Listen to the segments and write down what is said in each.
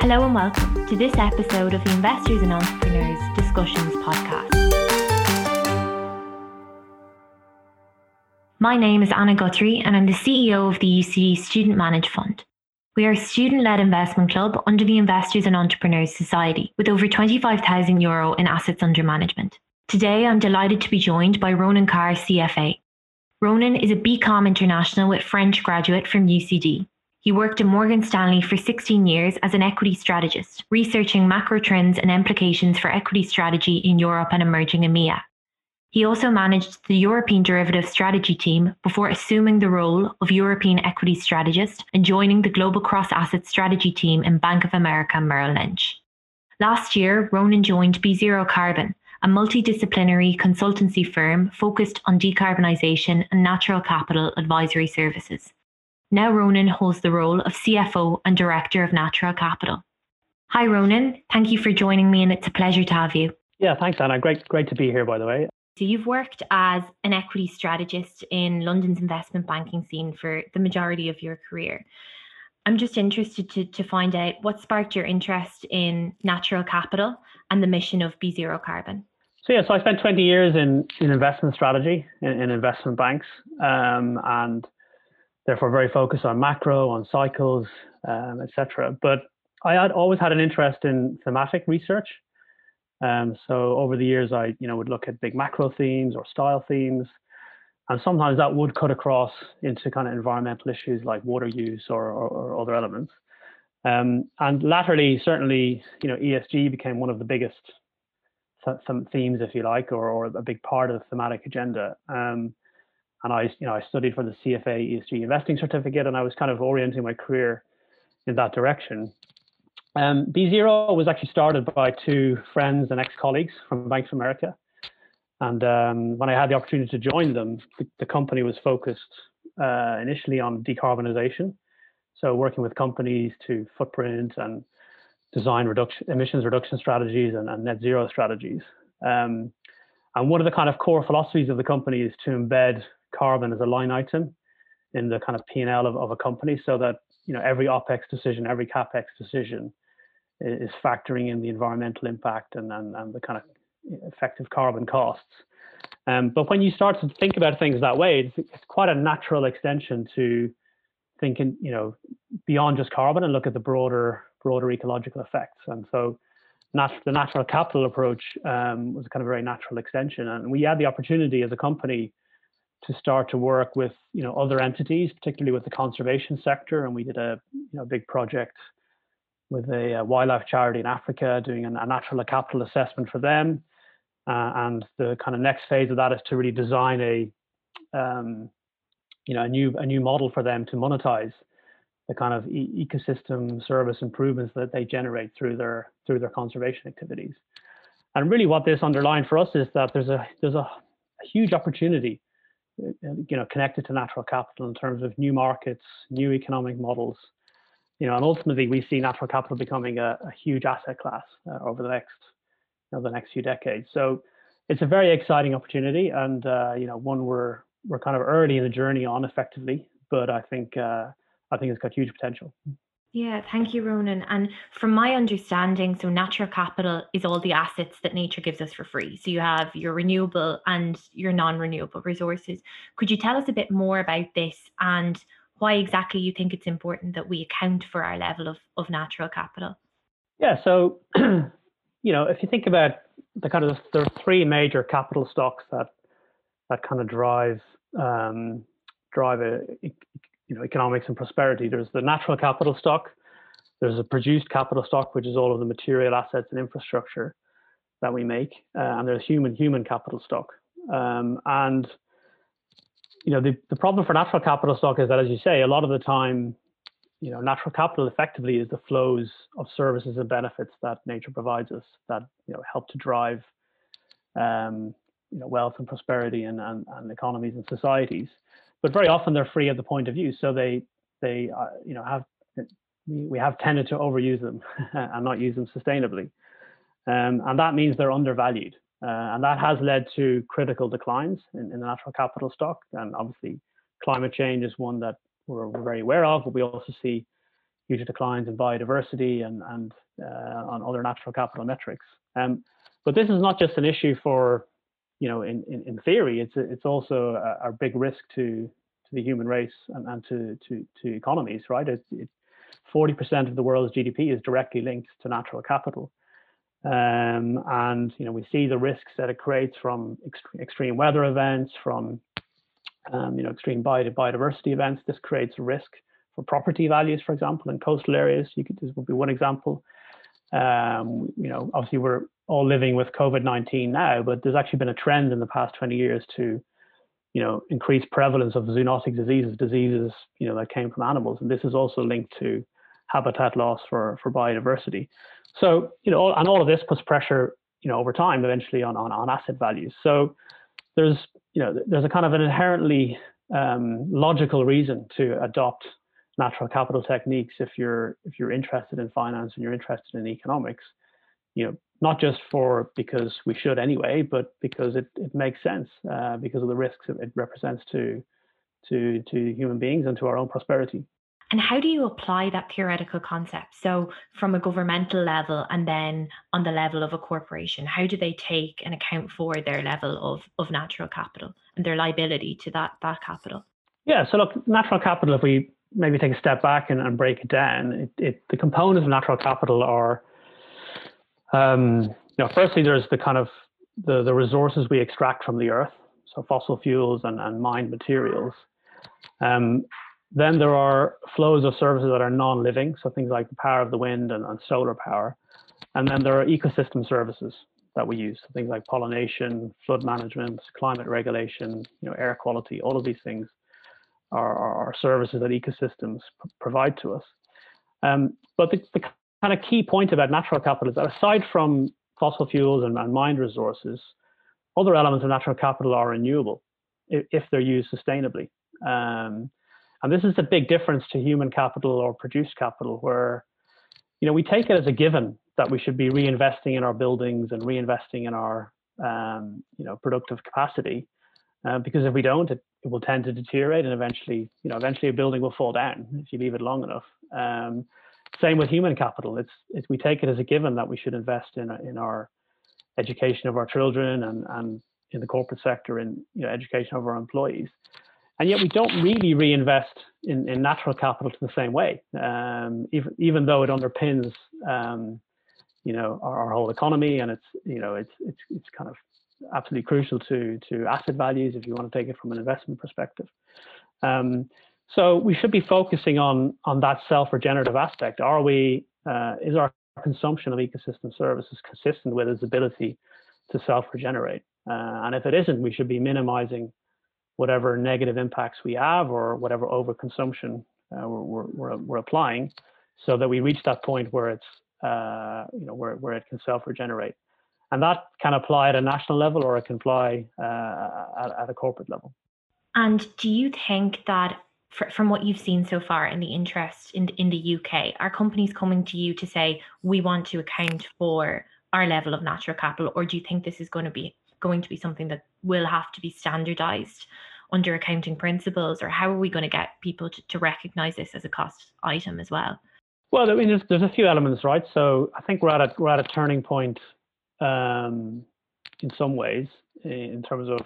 Hello and welcome to this episode of the Investors and Entrepreneurs Discussions podcast. My name is Anna Guthrie and I'm the CEO of the UCD Student Managed Fund. We are a student led investment club under the Investors and Entrepreneurs Society with over 25,000 euro in assets under management. Today, I'm delighted to be joined by Ronan Carr, CFA. Ronan is a BCom international with French graduate from UCD he worked at Morgan Stanley for 16 years as an equity strategist, researching macro trends and implications for equity strategy in Europe and emerging EMEA. He also managed the European derivative strategy team before assuming the role of European equity strategist and joining the global cross asset strategy team in Bank of America Merrill Lynch. Last year, Ronan joined B0 Carbon, a multidisciplinary consultancy firm focused on decarbonisation and natural capital advisory services. Now Ronan holds the role of CFO and Director of Natural Capital. Hi, Ronan. Thank you for joining me, and it's a pleasure to have you. Yeah, thanks, Anna. Great, great to be here, by the way. So, you've worked as an equity strategist in London's investment banking scene for the majority of your career. I'm just interested to, to find out what sparked your interest in natural capital and the mission of B0 Carbon. So, yeah, so I spent 20 years in, in investment strategy in, in investment banks. Um, and therefore very focused on macro, on cycles, um, etc. But I had always had an interest in thematic research. Um, so over the years, I you know would look at big macro themes or style themes, and sometimes that would cut across into kind of environmental issues like water use or, or, or other elements. Um, and latterly, certainly, you know, ESG became one of the biggest th- themes, if you like, or, or a big part of the thematic agenda. Um, and I, you know, I studied for the CFA ESG investing certificate, and I was kind of orienting my career in that direction. Um, B0 was actually started by two friends and ex-colleagues from Bank of America. And um, when I had the opportunity to join them, the, the company was focused uh, initially on decarbonization. So working with companies to footprint and design reduction, emissions reduction strategies and, and net zero strategies. Um, and one of the kind of core philosophies of the company is to embed carbon as a line item in the kind of P&L of, of a company so that you know every OPEX decision, every CAPEX decision is factoring in the environmental impact and, and, and the kind of effective carbon costs. Um, but when you start to think about things that way, it's, it's, quite a natural extension to thinking, you know, beyond just carbon and look at the broader broader ecological effects. And so, nat- the natural capital approach um, was a kind of a very natural extension. And we had the opportunity as a company to start to work with you know other entities, particularly with the conservation sector, and we did a you know big project with a, a wildlife charity in Africa, doing a, a natural capital assessment for them. Uh, and the kind of next phase of that is to really design a um, you know a new a new model for them to monetize the kind of e- ecosystem service improvements that they generate through their through their conservation activities. And really, what this underlined for us is that there's a there's a, a huge opportunity you know, connected to natural capital in terms of new markets, new economic models, you know, and ultimately we see natural capital becoming a, a huge asset class uh, over the next, you know, the next few decades. So it's a very exciting opportunity, and uh, you know, one we're we're kind of early in the journey on effectively, but I think uh, I think it's got huge potential. Yeah, thank you, Ronan. And from my understanding, so natural capital is all the assets that nature gives us for free. So you have your renewable and your non renewable resources. Could you tell us a bit more about this and why exactly you think it's important that we account for our level of, of natural capital? Yeah, so, you know, if you think about the kind of, are three major capital stocks that, that kind of drive, um, drive a, you know economics and prosperity. There's the natural capital stock. There's a produced capital stock, which is all of the material assets and infrastructure that we make, uh, and there's human human capital stock. Um, and you know the, the problem for natural capital stock is that, as you say, a lot of the time, you know, natural capital effectively is the flows of services and benefits that nature provides us that you know help to drive um, you know wealth and prosperity and, and, and economies and societies but very often they're free of the point of view. So they they uh, you know have we have tended to overuse them and not use them sustainably, um, and that means they're undervalued, uh, and that has led to critical declines in, in, the natural capital stock. And obviously, climate change is one that we're, we're very aware of, but we also see huge declines in biodiversity and, and uh, on other natural capital metrics. Um, but this is not just an issue for, you know, in, in, in theory, it's, it's also a, a, big risk to, to the human race and, and to, to, to economies, right? It, it, 40% of the world's GDP is directly linked to natural capital. Um, and you know we see the risks that it creates from ext- extreme weather events, from um, you know extreme biodiversity events. This creates a risk for property values, for example, in coastal areas. Could, this would be one example. Um, you know, obviously we're all living with COVID-19 now, but there's actually been a trend in the past 20 years to you know increase prevalence of zoonotic diseases, diseases you know that came from animals, and this is also linked to habitat loss for for biodiversity. So, you know, and all of this puts pressure, you know, over time eventually on, on, on asset values. So there's, you know, there's a kind of an inherently um, logical reason to adopt natural capital techniques if you're if you're interested in finance and you're interested in economics, you know, not just for because we should anyway, but because it, it makes sense uh, because of the risks it represents to to to human beings and to our own prosperity. And how do you apply that theoretical concept? So, from a governmental level and then on the level of a corporation, how do they take and account for their level of, of natural capital and their liability to that, that capital? Yeah, so look, natural capital, if we maybe take a step back and, and break it down, it, it, the components of natural capital are, um, you know, firstly, there's the kind of the, the resources we extract from the earth, so fossil fuels and, and mined materials. Um, then there are flows of services that are non-living, so things like the power of the wind and, and solar power. And then there are ecosystem services that we use, so things like pollination, flood management, climate regulation, you know, air quality. All of these things are, are services that ecosystems provide to us. Um, but the, the, kind of key point about natural capital is that aside from fossil fuels and, and mined resources, other elements of natural capital are renewable if, if they're used sustainably. Um, and this is a big difference to human capital or produced capital, where you know we take it as a given that we should be reinvesting in our buildings and reinvesting in our um, you know productive capacity, uh, because if we don't, it, it, will tend to deteriorate and eventually you know eventually a building will fall down if you leave it long enough. Um, same with human capital. It's, it's we take it as a given that we should invest in in our education of our children and and in the corporate sector in you know education of our employees and yet we don't really reinvest in, in natural capital to the same way, um, even even though it underpins um, you know our, our, whole economy, and it's you know it's it's it's kind of absolutely crucial to to asset values if you want to take it from an investment perspective. Um, so we should be focusing on on that self-regenerative aspect. Are we uh, is our consumption of ecosystem services consistent with its ability to self-regenerate? Uh, and if it isn't, we should be minimizing whatever negative impacts we have or whatever overconsumption uh, we're, we're, we're, applying so that we reach that point where it's uh, you know where, where it can self-regenerate and that can apply at a national level or it can apply uh, at, at, a corporate level and do you think that from what you've seen so far in the interest in, in the uk are companies coming to you to say we want to account for our level of natural capital or do you think this is going to be going to be something that will have to be standardized under accounting principles or how are we going to get people to, to recognize this as a cost item as well? Well i mean there's, there's a few elements right? So i think we're at a we're at a turning point um, in some ways in terms of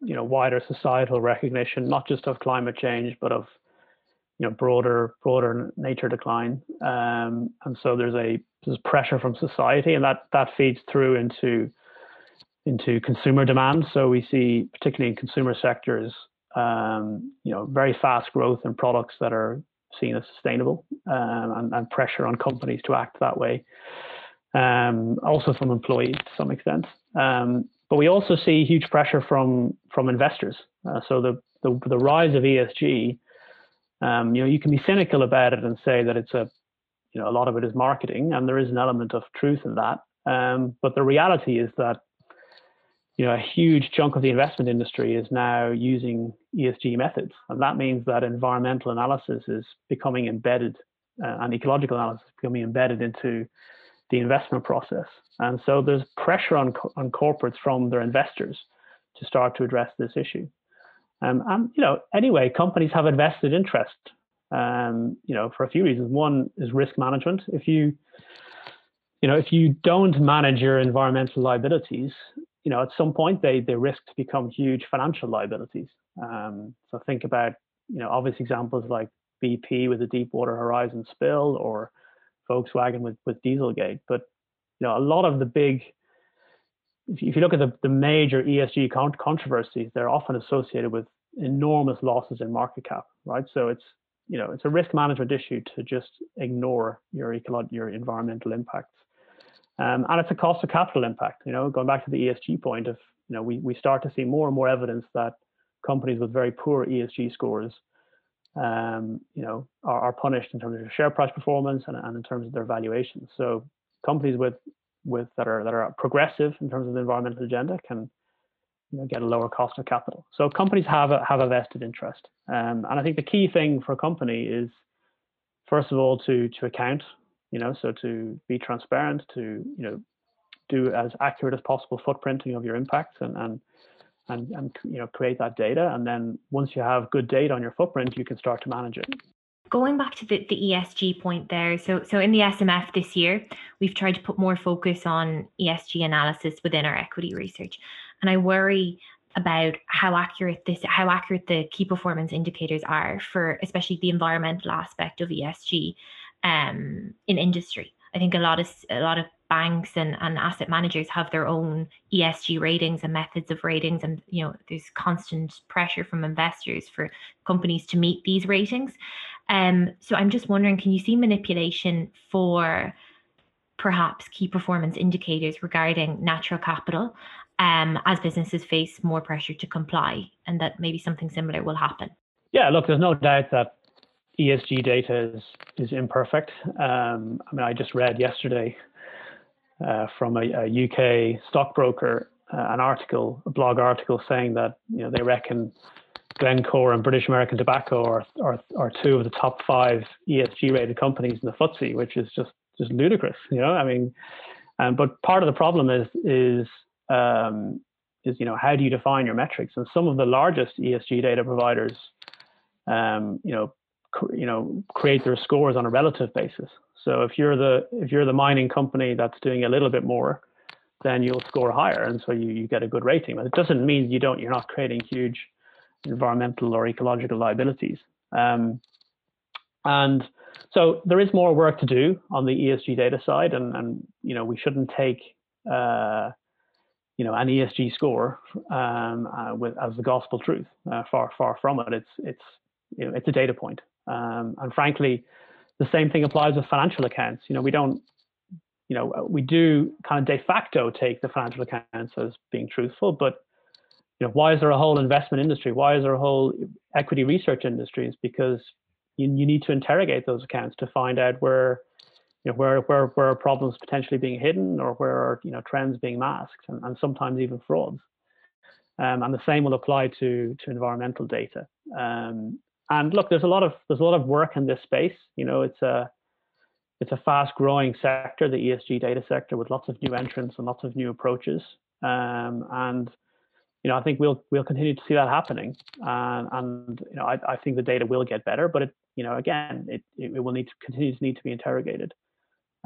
you know wider societal recognition not just of climate change but of you know broader broader nature decline um, and so there's a there's pressure from society and that that feeds through into into consumer demand. So we see, particularly in consumer sectors, um, you know, very fast growth in products that are seen as sustainable, um, and, and, pressure on companies to act that way. Um, also from employees to some extent, um, but we also see huge pressure from from investors. Uh, so the, the, the rise of ESG, um, you know, you can be cynical about it and say that it's a you know a lot of it is marketing, and there is an element of truth in that. Um, but the reality is that you know, a huge chunk of the investment industry is now using ESG methods. And that means that environmental analysis is becoming embedded uh, and ecological analysis is becoming embedded into the investment process. And so there's pressure on, on corporates from their investors to start to address this issue. Um, and, you know, anyway, companies have invested interest Um, you know, for a few reasons. One is risk management. If you, you know, if you don't manage your environmental liabilities, you know, at some point they they risk to become huge financial liabilities. Um, so think about, you know, obvious examples like BP with the Deepwater Horizon spill or Volkswagen with with Dieselgate. But you know, a lot of the big if you, look at the, the major ESG controversies, they're often associated with enormous losses in market cap, right? So it's you know it's a risk management issue to just ignore your ecological your environmental impacts, um, and it's a cost of capital impact. You know, going back to the ESG point of you know we we start to see more and more evidence that companies with very poor ESG scores, um, you know, are, are punished in terms of share price performance and, and in terms of their valuations. So companies with with that are that are progressive in terms of the environmental agenda can you know, get a lower cost of capital. So companies have a, have a vested interest, um, and I think the key thing for a company is first of all to to account, you know, so to be transparent, to you know, do as accurate as possible footprinting of your impacts and and and, and you know create that data and then once you have good data on your footprint you can start to manage it going back to the, the ESG point there, so so in the SMF this year, we've tried to put more focus on ESG analysis within our equity research. And I worry about how accurate this how accurate the key performance indicators are for especially the environmental aspect of ESG um, in industry. I think a lot of a lot of banks and, and asset managers have their own ESG ratings and methods of ratings, and you know there's constant pressure from investors for companies to meet these ratings. Um, so I'm just wondering, can you see manipulation for perhaps key performance indicators regarding natural capital um, as businesses face more pressure to comply, and that maybe something similar will happen? Yeah, look, there's no doubt that ESG data is is imperfect. Um, I mean, I just read yesterday uh, from a, a, UK stockbroker uh, an article, a blog article, saying that you know they reckon Glencore and British American Tobacco are, are, are two of the top five ESG rated companies in the FTSE, which is just just ludicrous. You know, I mean, um, but part of the problem is is um, is you know how do you define your metrics? And some of the largest ESG data providers, um, you know, you know, create their scores on a relative basis. So if you're the if you're the mining company that's doing a little bit more, then you'll score higher, and so you, you get a good rating. But it doesn't mean you don't you're not creating huge environmental or ecological liabilities. Um, and so there is more work to do on the ESG data side, and, and you know we shouldn't take uh, you know an ESG score um, uh, with as the gospel truth. Uh, far far from it. It's it's you know it's a data point, um, and frankly, the same thing applies with financial accounts. You know we don't you know we do kind of de facto take the financial accounts as being truthful, but you know, why is there a whole investment industry? Why is there a whole equity research industry? Is because you, you need to interrogate those accounts to find out where, you know, where where where are problems potentially being hidden or where are you know trends being masked and, and sometimes even frauds. Um, and the same will apply to to environmental data. Um, and look, there's a lot of there's a lot of work in this space. You know, it's a it's a fast growing sector, the ESG data sector, with lots of new entrants and lots of new approaches. Um, and you know, I think we'll we'll continue to see that happening, uh, and you know, I, I think the data will get better, but it, you know, again, it, it will need to continue to need to be interrogated.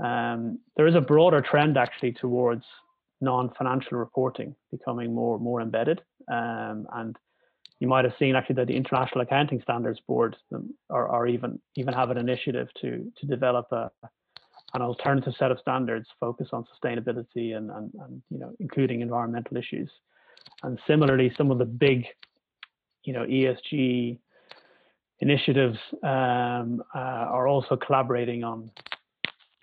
Um, there is a broader trend actually towards non-financial reporting becoming more more embedded, um, and you might have seen actually that the International Accounting Standards Board um, are, are even even have an initiative to to develop a an alternative set of standards focused on sustainability and, and, and you know including environmental issues. And similarly, some of the big, you know, ESG initiatives um, uh, are also collaborating on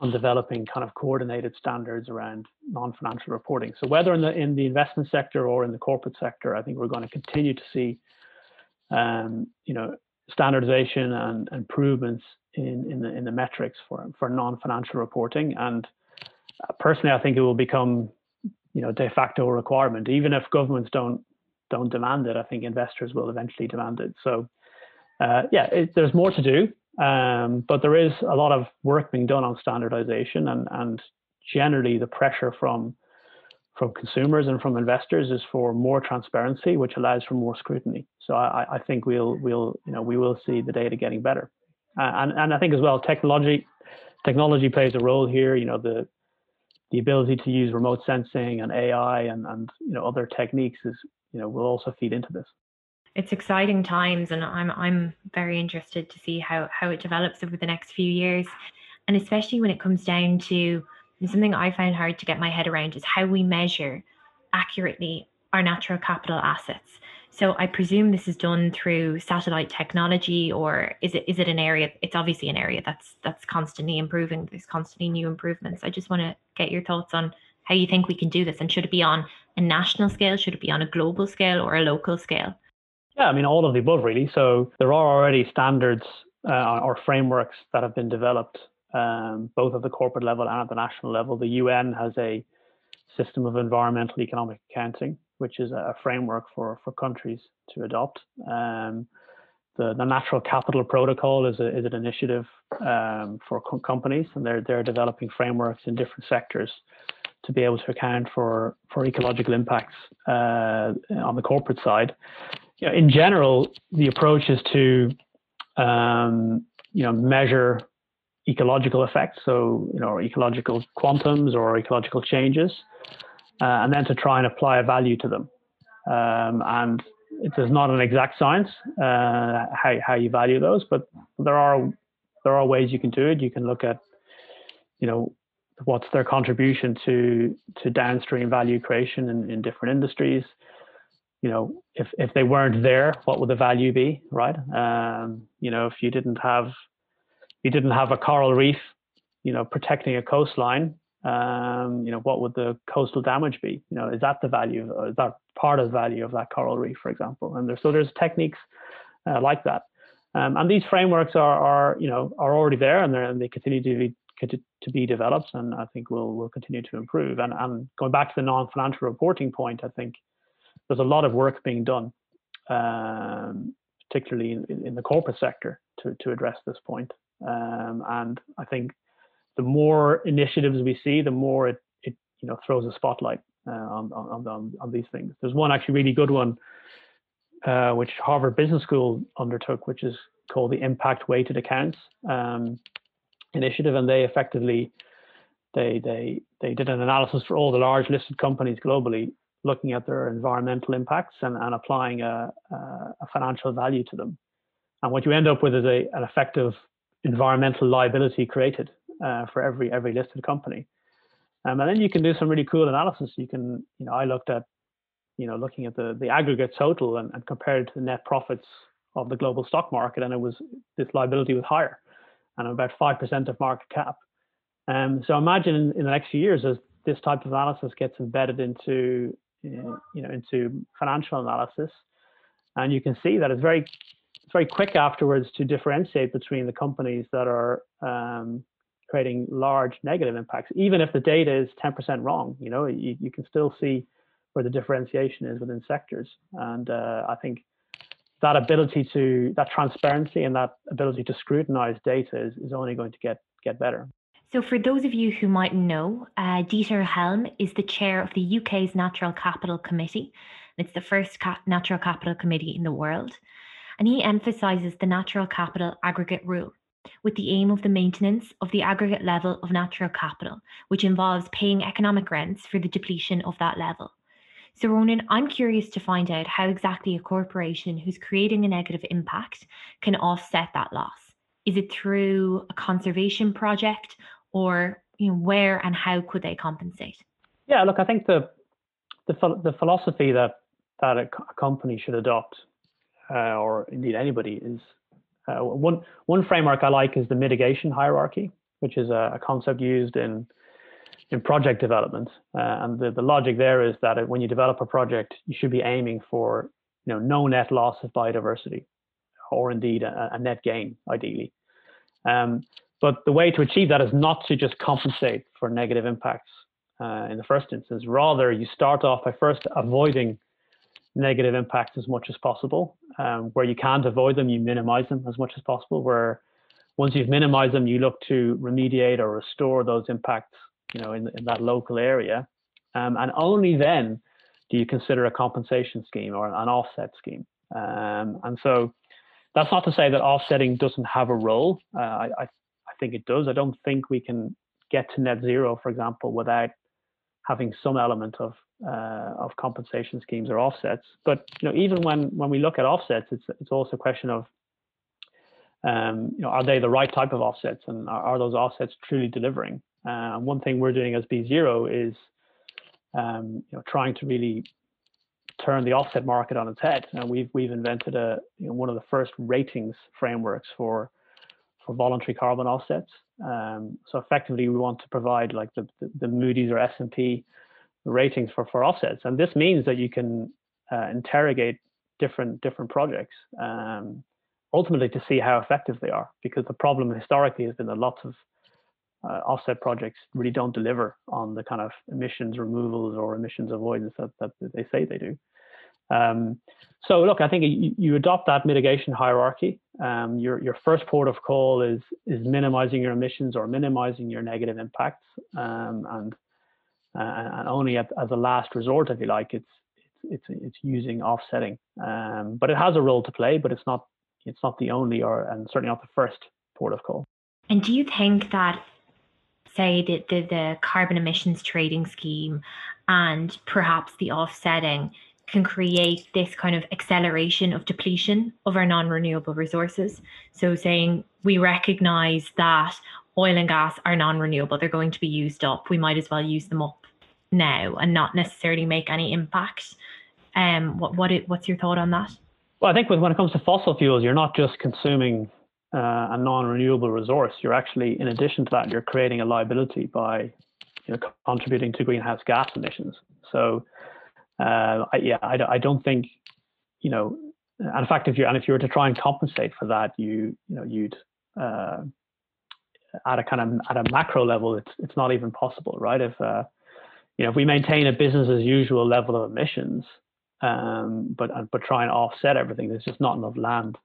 on developing kind of coordinated standards around non-financial reporting. So whether in the in the investment sector or in the corporate sector, I think we're going to continue to see, um, you know, standardization and improvements in in the in the metrics for for non-financial reporting. And uh, personally, I think it will become you know de facto requirement. Even if governments don't don't demand it, I think investors will eventually demand it. So uh, yeah, it, there's more to do, um, but there is a lot of work being done on standardization, and and generally the pressure from from consumers and from investors is for more transparency, which allows for more scrutiny. So I, I think we'll we'll you know we will see the data getting better. Uh, and and I think as well technology technology plays a role here. You know the the ability to use remote sensing and AI and and you know other techniques is you know will also feed into this. It's exciting times, and I'm I'm very interested to see how how it develops over the next few years, and especially when it comes down to something I find hard to get my head around is how we measure accurately our natural capital assets. So I presume this is done through satellite technology, or is it is it an area? It's obviously an area that's that's constantly improving. There's constantly new improvements. I just want to get your thoughts on how you think we can do this, and should it be on a national scale, should it be on a global scale, or a local scale? Yeah, I mean all of the above really. So there are already standards uh, or frameworks that have been developed um, both at the corporate level and at the national level. The UN has a system of environmental economic accounting which is a framework for, for countries to adopt. Um, the, the Natural Capital Protocol is, a, is an initiative um, for co- companies, and they're, they're developing frameworks in different sectors to be able to account for, for ecological impacts uh, on the corporate side. You know, in general, the approach is to um, you know, measure ecological effects, so you know, ecological quantums or ecological changes, uh, and then to try and apply a value to them. Um, and it is not an exact science uh, how, how you value those, but there are there are ways you can do it. You can look at, you know, what's their contribution to to downstream value creation in, in different industries. You know, if if they weren't there, what would the value be, right? Um, you know, if you didn't have you didn't have a coral reef, you know, protecting a coastline, um, you know, what would the coastal damage be? You know, is that the value, is that part of the value of that coral reef, for example? And there, so there's techniques uh, like that. Um, and these frameworks are, are, you know, are already there and, and they continue to be, to be developed and I think will will continue to improve. And, and going back to the non-financial reporting point, I think there's a lot of work being done, um, particularly in, in, the corporate sector to, to address this point. Um, and I think the more initiatives we see, the more it, it you know throws a spotlight uh, on, on, on, on these things. There's one actually really good one, uh, which Harvard Business School undertook, which is called the Impact Weighted Accounts um, initiative, and they effectively they they they did an analysis for all the large listed companies globally, looking at their environmental impacts and, and applying a, a financial value to them. And what you end up with is a, an effective environmental liability created uh, for every every listed company. Um, and then you can do some really cool analysis. You can, you know, I looked at, you know, looking at the the aggregate total and, and compared to the net profits of the global stock market, and it was this liability was higher, and about five percent of market cap. Um, so imagine in, in, the next few years as this type of analysis gets embedded into, you know, into financial analysis, and you can see that it's very it's very quick afterwards to differentiate between the companies that are um, creating large negative impacts, even if the data is 10% wrong. You know, you, you can still see where the differentiation is within sectors. And uh, I think that ability to, that transparency and that ability to scrutinize data is, is only going to get, get better. So, for those of you who mightn't know, uh, Dieter Helm is the chair of the UK's Natural Capital Committee. It's the first ca- natural capital committee in the world. And he emphasizes the natural capital aggregate rule, with the aim of the maintenance of the aggregate level of natural capital, which involves paying economic rents for the depletion of that level. So, Ronan, I'm curious to find out how exactly a corporation who's creating a negative impact can offset that loss. Is it through a conservation project, or you know, where and how could they compensate? Yeah, look, I think the the, the philosophy that that a, company should adopt, uh, or indeed anybody, is uh, one one framework I like is the mitigation hierarchy, which is a, a concept used in in project development. Uh, and the, the logic there is that when you develop a project, you should be aiming for you know no net loss of biodiversity, or indeed a, a net gain, ideally. Um, but the way to achieve that is not to just compensate for negative impacts uh, in the first instance. Rather, you start off by first avoiding negative impacts as much as possible. Um, where you can't avoid them, you minimize them as much as possible. Where once you've minimized them, you look to remediate or restore those impacts, you know, in, in that local area. Um, and only then do you consider a compensation scheme or an offset scheme. Um, and so that's not to say that offsetting doesn't have a role. Uh, I, I, think it does. I don't think we can get to net zero, for example, without having some element of uh, of compensation schemes or offsets. But you know, even when when we look at offsets, it's it's also a question of um, you know, are they the right type of offsets, and are, are those offsets truly delivering? Uh, one thing we're doing as B Zero is um, you know trying to really turn the offset market on its head. And we've we've invented a you know, one of the first ratings frameworks for for voluntary carbon offsets. Um, so effectively, we want to provide like the, the, Moody's or S&P ratings for, for offsets. And this means that you can uh, interrogate different different projects um, ultimately to see how effective they are. Because the problem historically has been that lots of uh, offset projects really don't deliver on the kind of emissions removals or emissions avoidance that, that they say they do. Um, so look, I think you, you, adopt that mitigation hierarchy. Um, your your first port of call is is minimizing your emissions or minimizing your negative impacts, um, and uh, and only at, as a last resort, if you like, it's it's it's, it's using offsetting. Um, but it has a role to play, but it's not it's not the only or and certainly not the first port of call. And do you think that say the, the, the carbon emissions trading scheme and perhaps the offsetting can create this kind of acceleration of depletion of our non-renewable resources. So saying we recognize that oil and gas are non-renewable, they're going to be used up. We might as well use them up now and not necessarily make any impact. Um, what what it, what's your thought on that? Well, I think when it comes to fossil fuels, you're not just consuming uh, a non-renewable resource. You're actually, in addition to that, you're creating a liability by you know, contributing to greenhouse gas emissions. So uh, I, yeah, I, I don't think, you know, and in fact, if you and if you were to try and compensate for that, you you know you'd uh, at a kind of at a macro level, it's it's not even possible, right? If uh, you know if we maintain a business as usual level of emissions, um, but but try and offset everything, there's just not enough land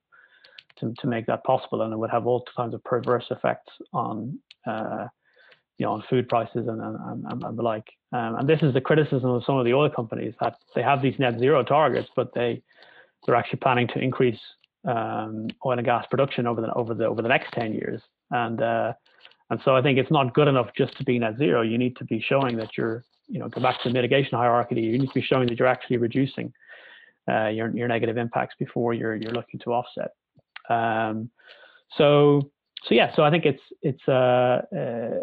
to to make that possible, and it would have all kinds of perverse effects on uh, you know on food prices and and, and, and the like. Um, and this is the criticism of some of the oil companies that they have these net zero targets, but they they're actually planning to increase um, oil and gas production over the over the over the next ten years. And uh, and so I think it's not good enough just to be net zero. You need to be showing that you're you know go back to the mitigation hierarchy. You need to be showing that you're actually reducing uh, your your negative impacts before you're you're looking to offset. Um, so so yeah, so I think it's it's uh, uh,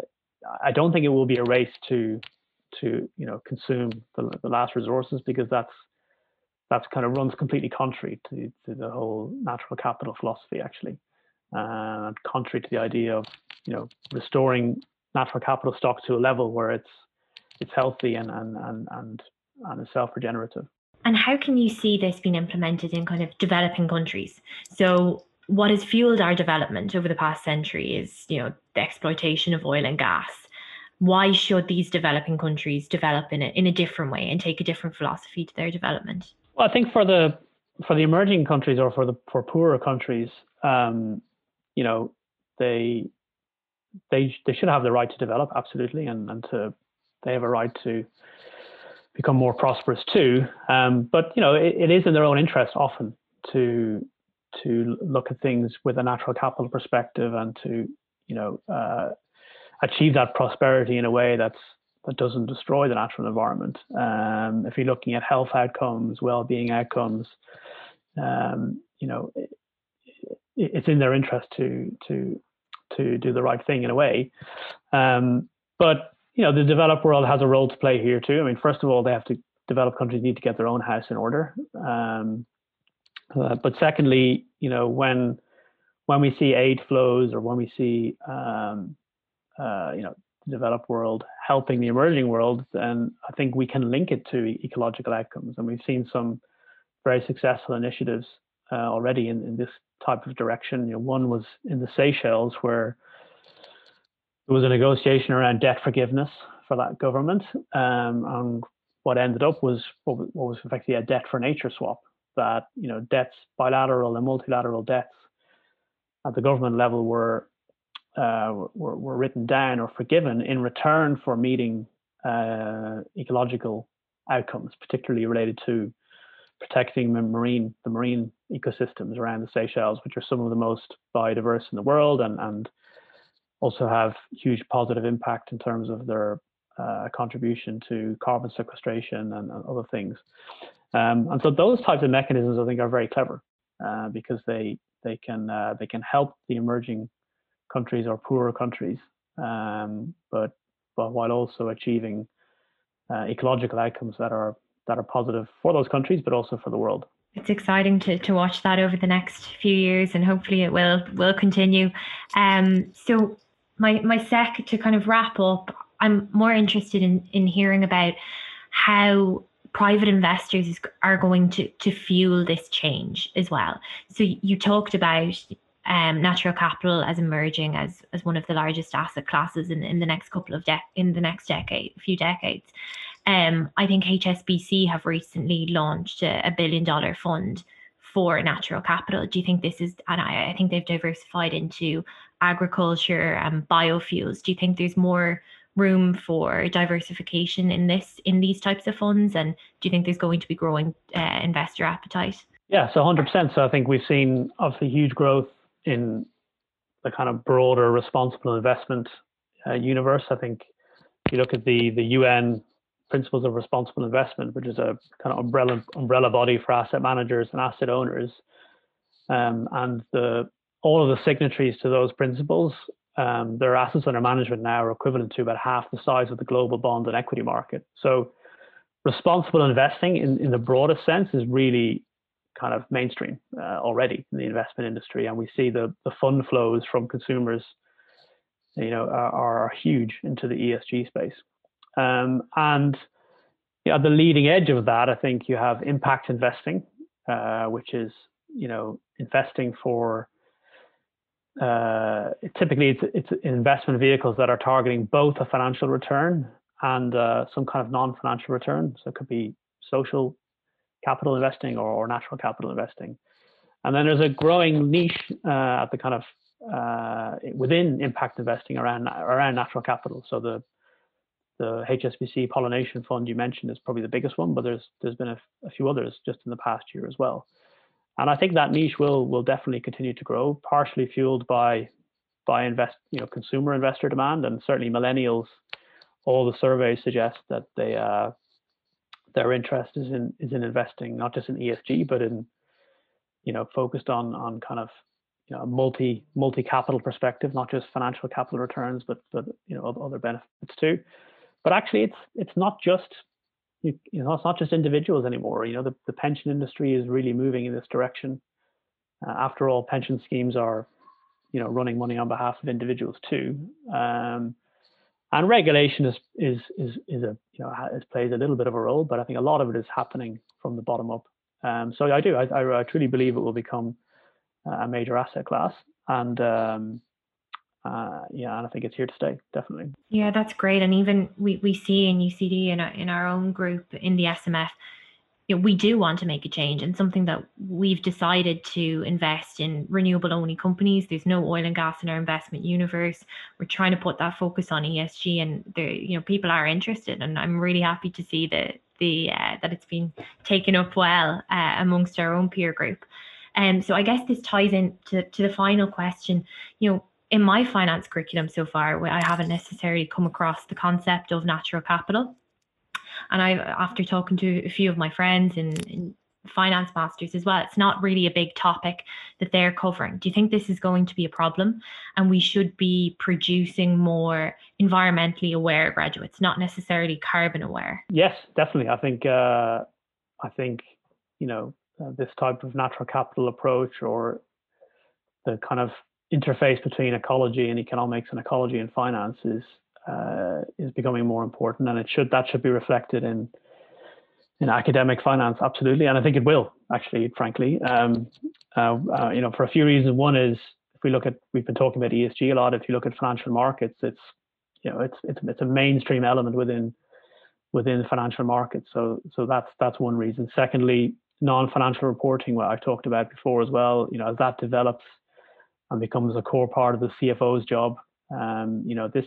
I don't think it will be a race to to you know consume the, the last resources because that's that's kind of runs completely contrary to, to the whole natural capital philosophy actually. And contrary to the idea of you know restoring natural capital stocks to a level where it's it's healthy and and and and, and is self-regenerative. And how can you see this being implemented in kind of developing countries? So what has fueled our development over the past century is you know the exploitation of oil and gas why should these developing countries develop in a, in a different way and take a different philosophy to their development? Well, I think for the for the emerging countries or for the for poorer countries, um, you know, they they they should have the right to develop absolutely, and and to they have a right to become more prosperous too. Um, but you know, it, it is in their own interest often to to look at things with a natural capital perspective and to you know uh, achieve that prosperity in a way that's that doesn't destroy the natural environment. Um, if you're looking at health outcomes, well-being outcomes, um, you know, it, it's in their interest to to to do the right thing in a way. Um, but you know, the developed world has a role to play here too. I mean, first of all, they have to develop countries need to get their own house in order. Um, uh, but secondly, you know, when when we see aid flows or when we see um, uh, you know, the developed world helping the emerging world, then I think we can link it to ecological outcomes. And we've seen some very successful initiatives uh, already in, in this type of direction. You know, one was in the Seychelles where there was a negotiation around debt forgiveness for that government. Um, and what ended up was what, what was effectively a debt for nature swap that, you know, debts, bilateral and multilateral debts at the government level were uh, were, were, written down or forgiven in return for meeting uh, ecological outcomes, particularly related to protecting the marine the marine ecosystems around the Seychelles, which are some of the most biodiverse in the world and, and also have huge positive impact in terms of their uh, contribution to carbon sequestration and, and other things. Um, and so those types of mechanisms, I think, are very clever uh, because they they can uh, they can help the emerging countries or poorer countries, um, but but while also achieving uh, ecological outcomes that are that are positive for those countries, but also for the world. It's exciting to, to watch that over the next few years, and hopefully it will will continue. Um, so my my sec to kind of wrap up, I'm more interested in in hearing about how private investors are going to to fuel this change as well. So you talked about um, natural capital as emerging as as one of the largest asset classes in, in the next couple of de- in the next decade, few decades. Um, I think HSBC have recently launched a, a billion dollar fund for natural capital. Do you think this is, and I, I think they've diversified into agriculture and biofuels. Do you think there's more room for diversification in this in these types of funds? And do you think there's going to be growing uh, investor appetite? Yeah so 100% so i think we've seen obviously huge growth in the kind of broader responsible investment uh, universe. I think if you look at the the un principles of responsible investment which is a kind of umbrella umbrella body for asset managers and asset owners um, and the all of the signatories to those principles um, their assets under management now are equivalent to about half the size of the global bond and equity market. So responsible investing in, in the broadest sense is really kind of mainstream uh, already in the investment industry. And we see the, the fund flows from consumers, you know, are, are huge into the ESG space. Um, and you know, at the leading edge of that, I think you have impact investing, uh, which is, you know, investing for uh, typically it's, it's investment vehicles that are targeting both a financial return and uh, some kind of non-financial return. So it could be social capital investing or, or natural capital investing. And then there's a growing niche uh, at the kind of uh, within impact investing around around natural capital. So the the HSBC Pollination Fund you mentioned is probably the biggest one, but there's there's been a, a few others just in the past year as well. And I think that niche will will definitely continue to grow, partially fueled by by invest you know consumer investor demand and certainly millennials. All the surveys suggest that they uh, their interest is in is in investing not just in ESG but in you know focused on on kind of you know multi multi capital perspective, not just financial capital returns, but but you know other benefits too. But actually, it's it's not just you, you know, it's not just individuals anymore. You know, the, the pension industry is really moving in this direction. Uh, after all, pension schemes are, you know, running money on behalf of individuals too. Um, and regulation is is is is a you know has plays a little bit of a role, but I think a lot of it is happening from the bottom up. Um, so I do I, I, I truly believe it will become a major asset class, and um, uh, yeah, and I think it's here to stay, definitely. Yeah, that's great. And even we, we see in UCD in our, in our own group in the SMF, you know, we do want to make a change and something that we've decided to invest in renewable only companies. There's no oil and gas in our investment universe. We're trying to put that focus on ESG, and the you know people are interested, and I'm really happy to see that the uh, that it's been taken up well uh, amongst our own peer group. Um, so I guess this ties in to, to the final question. You know, in my finance curriculum so far, I haven't necessarily come across the concept of natural capital. And I, after talking to a few of my friends in finance masters as well, it's not really a big topic that they're covering. Do you think this is going to be a problem? And we should be producing more environmentally aware graduates, not necessarily carbon aware. Yes, definitely. I think uh, I think you know uh, this type of natural capital approach or the kind of interface between ecology and economics and ecology and finance is uh, is becoming more important, and it should that should be reflected in in academic finance, absolutely, and I think it will actually, frankly. Um, uh, uh, you know, for a few reasons. One is if we look at we've been talking about ESG a lot. If you look at financial markets, it's you know it's it's it's a mainstream element within within financial markets. So so that's that's one reason. Secondly, non-financial reporting, what I've talked about before as well. You know, as that develops and becomes a core part of the CFO's job. Um, you know, this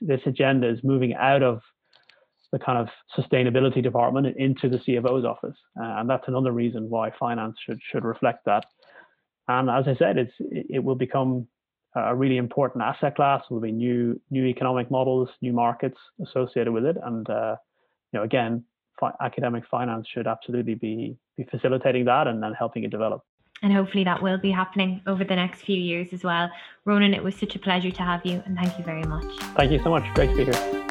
this agenda is moving out of the kind of sustainability department into the CFO's office, uh, and that's another reason why finance should should reflect that. And as I said, it's it will become a really important asset class. There will be new new economic models, new markets associated with it, and uh, you know again, fi- academic finance should absolutely be be facilitating that and then helping it develop. And hopefully that will be happening over the next few years as well. Ronan, it was such a pleasure to have you, and thank you very much. Thank you so much. Great to be here.